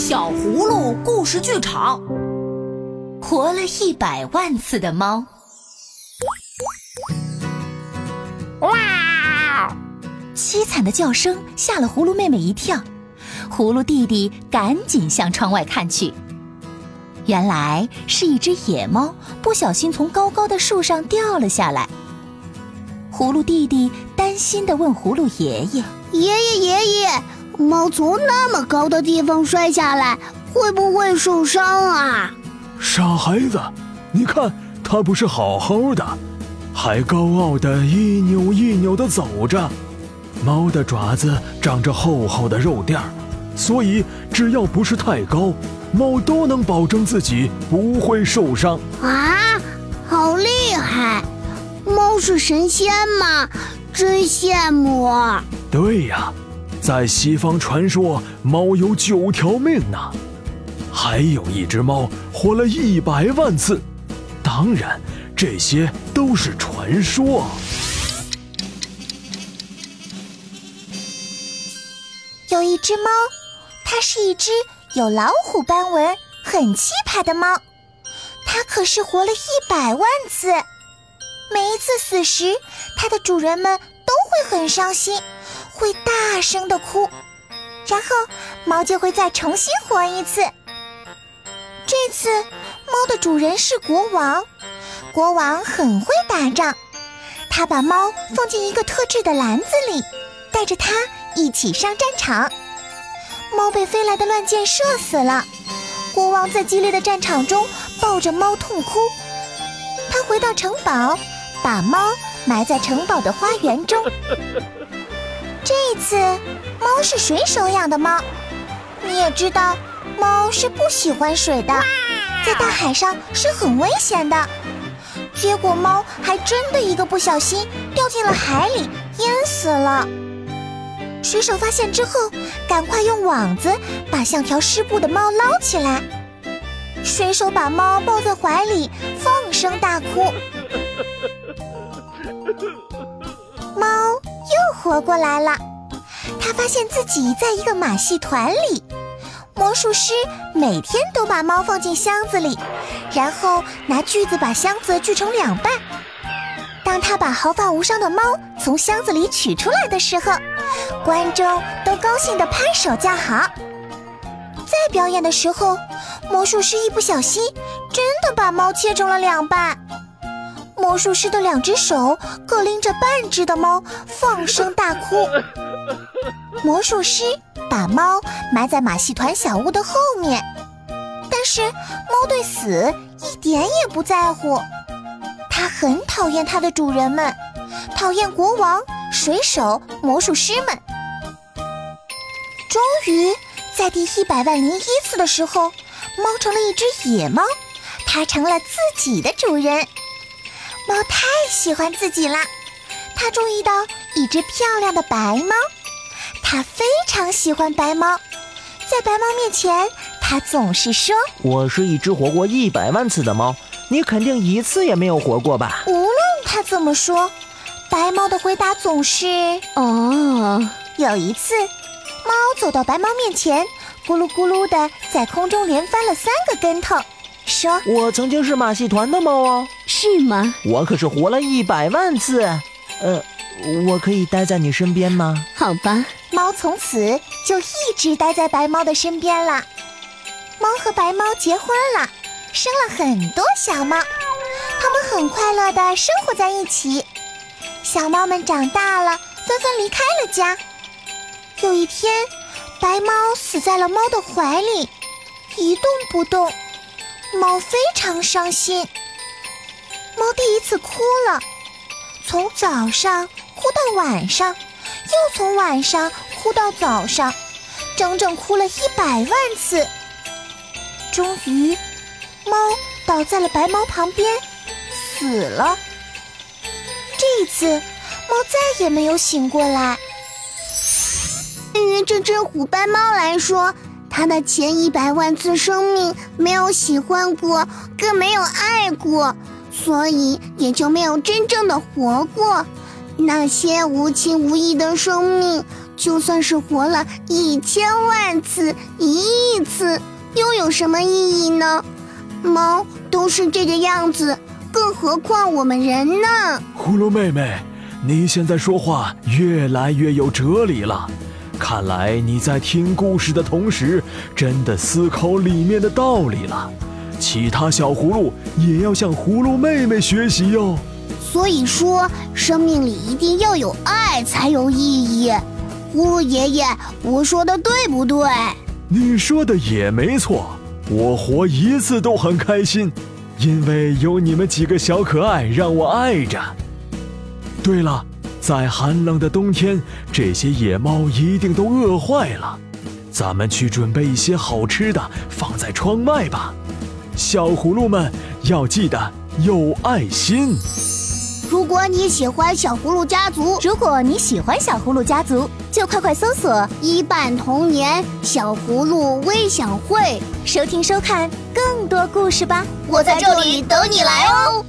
小葫芦故事剧场，活了一百万次的猫。哇！凄惨的叫声吓了葫芦妹妹一跳，葫芦弟弟赶紧向窗外看去，原来是一只野猫不小心从高高的树上掉了下来。葫芦弟弟担心地问葫芦爷爷：“爷爷，爷爷。”猫从那么高的地方摔下来，会不会受伤啊？傻孩子，你看它不是好好的，还高傲的一扭一扭的走着。猫的爪子长着厚厚的肉垫儿，所以只要不是太高，猫都能保证自己不会受伤。啊，好厉害！猫是神仙吗？真羡慕。对呀。在西方传说，猫有九条命呢，还有一只猫活了一百万次。当然，这些都是传说。有一只猫，它是一只有老虎斑纹、很气派的猫，它可是活了一百万次。每一次死时，它的主人们都会很伤心。会大声的哭，然后猫就会再重新活一次。这次猫的主人是国王，国王很会打仗，他把猫放进一个特制的篮子里，带着它一起上战场。猫被飞来的乱箭射死了，国王在激烈的战场中抱着猫痛哭。他回到城堡，把猫埋在城堡的花园中。这次，猫是水手养的猫。你也知道，猫是不喜欢水的，在大海上是很危险的。结果，猫还真的一个不小心掉进了海里，淹死了。水手发现之后，赶快用网子把像条湿布的猫捞起来。水手把猫抱在怀里，放声大哭。猫。又活过来了，他发现自己在一个马戏团里。魔术师每天都把猫放进箱子里，然后拿锯子把箱子锯成两半。当他把毫发无伤的猫从箱子里取出来的时候，观众都高兴地拍手叫好。在表演的时候，魔术师一不小心，真的把猫切成了两半。魔术师的两只手各拎着半只的猫，放声大哭。魔术师把猫埋在马戏团小屋的后面，但是猫对死一点也不在乎。它很讨厌它的主人们，讨厌国王、水手、魔术师们。终于，在第一百万零一次的时候，猫成了一只野猫，它成了自己的主人。猫太喜欢自己了，它注意到一只漂亮的白猫，它非常喜欢白猫，在白猫面前，它总是说：“我是一只活过一百万次的猫，你肯定一次也没有活过吧？”无论它怎么说，白猫的回答总是：“哦。”有一次，猫走到白猫面前，咕噜咕噜的在空中连翻了三个跟头。说：“我曾经是马戏团的猫哦，是吗？我可是活了一百万次。呃，我可以待在你身边吗？好吧。”猫从此就一直待在白猫的身边了。猫和白猫结婚了，生了很多小猫，它们很快乐的生活在一起。小猫们长大了，纷纷离开了家。有一天，白猫死在了猫的怀里，一动不动。猫非常伤心，猫第一次哭了，从早上哭到晚上，又从晚上哭到早上，整整哭了一百万次。终于，猫倒在了白猫旁边，死了。这一次，猫再也没有醒过来。对于这只虎斑猫来说，他的前一百万次生命没有喜欢过，更没有爱过，所以也就没有真正的活过。那些无情无义的生命就算是活了一千万次、一亿次，又有什么意义呢？猫都是这个样子，更何况我们人呢？葫芦妹妹，你现在说话越来越有哲理了。看来你在听故事的同时，真的思考里面的道理了。其他小葫芦也要向葫芦妹妹学习哟。所以说，生命里一定要有爱才有意义。葫芦爷爷，我说的对不对？你说的也没错。我活一次都很开心，因为有你们几个小可爱让我爱着。对了。在寒冷的冬天，这些野猫一定都饿坏了。咱们去准备一些好吃的，放在窗外吧。小葫芦们要记得有爱心。如果你喜欢小葫芦家族，如果你喜欢小葫芦家族，就快快搜索“一半童年小葫芦微享会”，收听收看更多故事吧。我在这里等你来哦。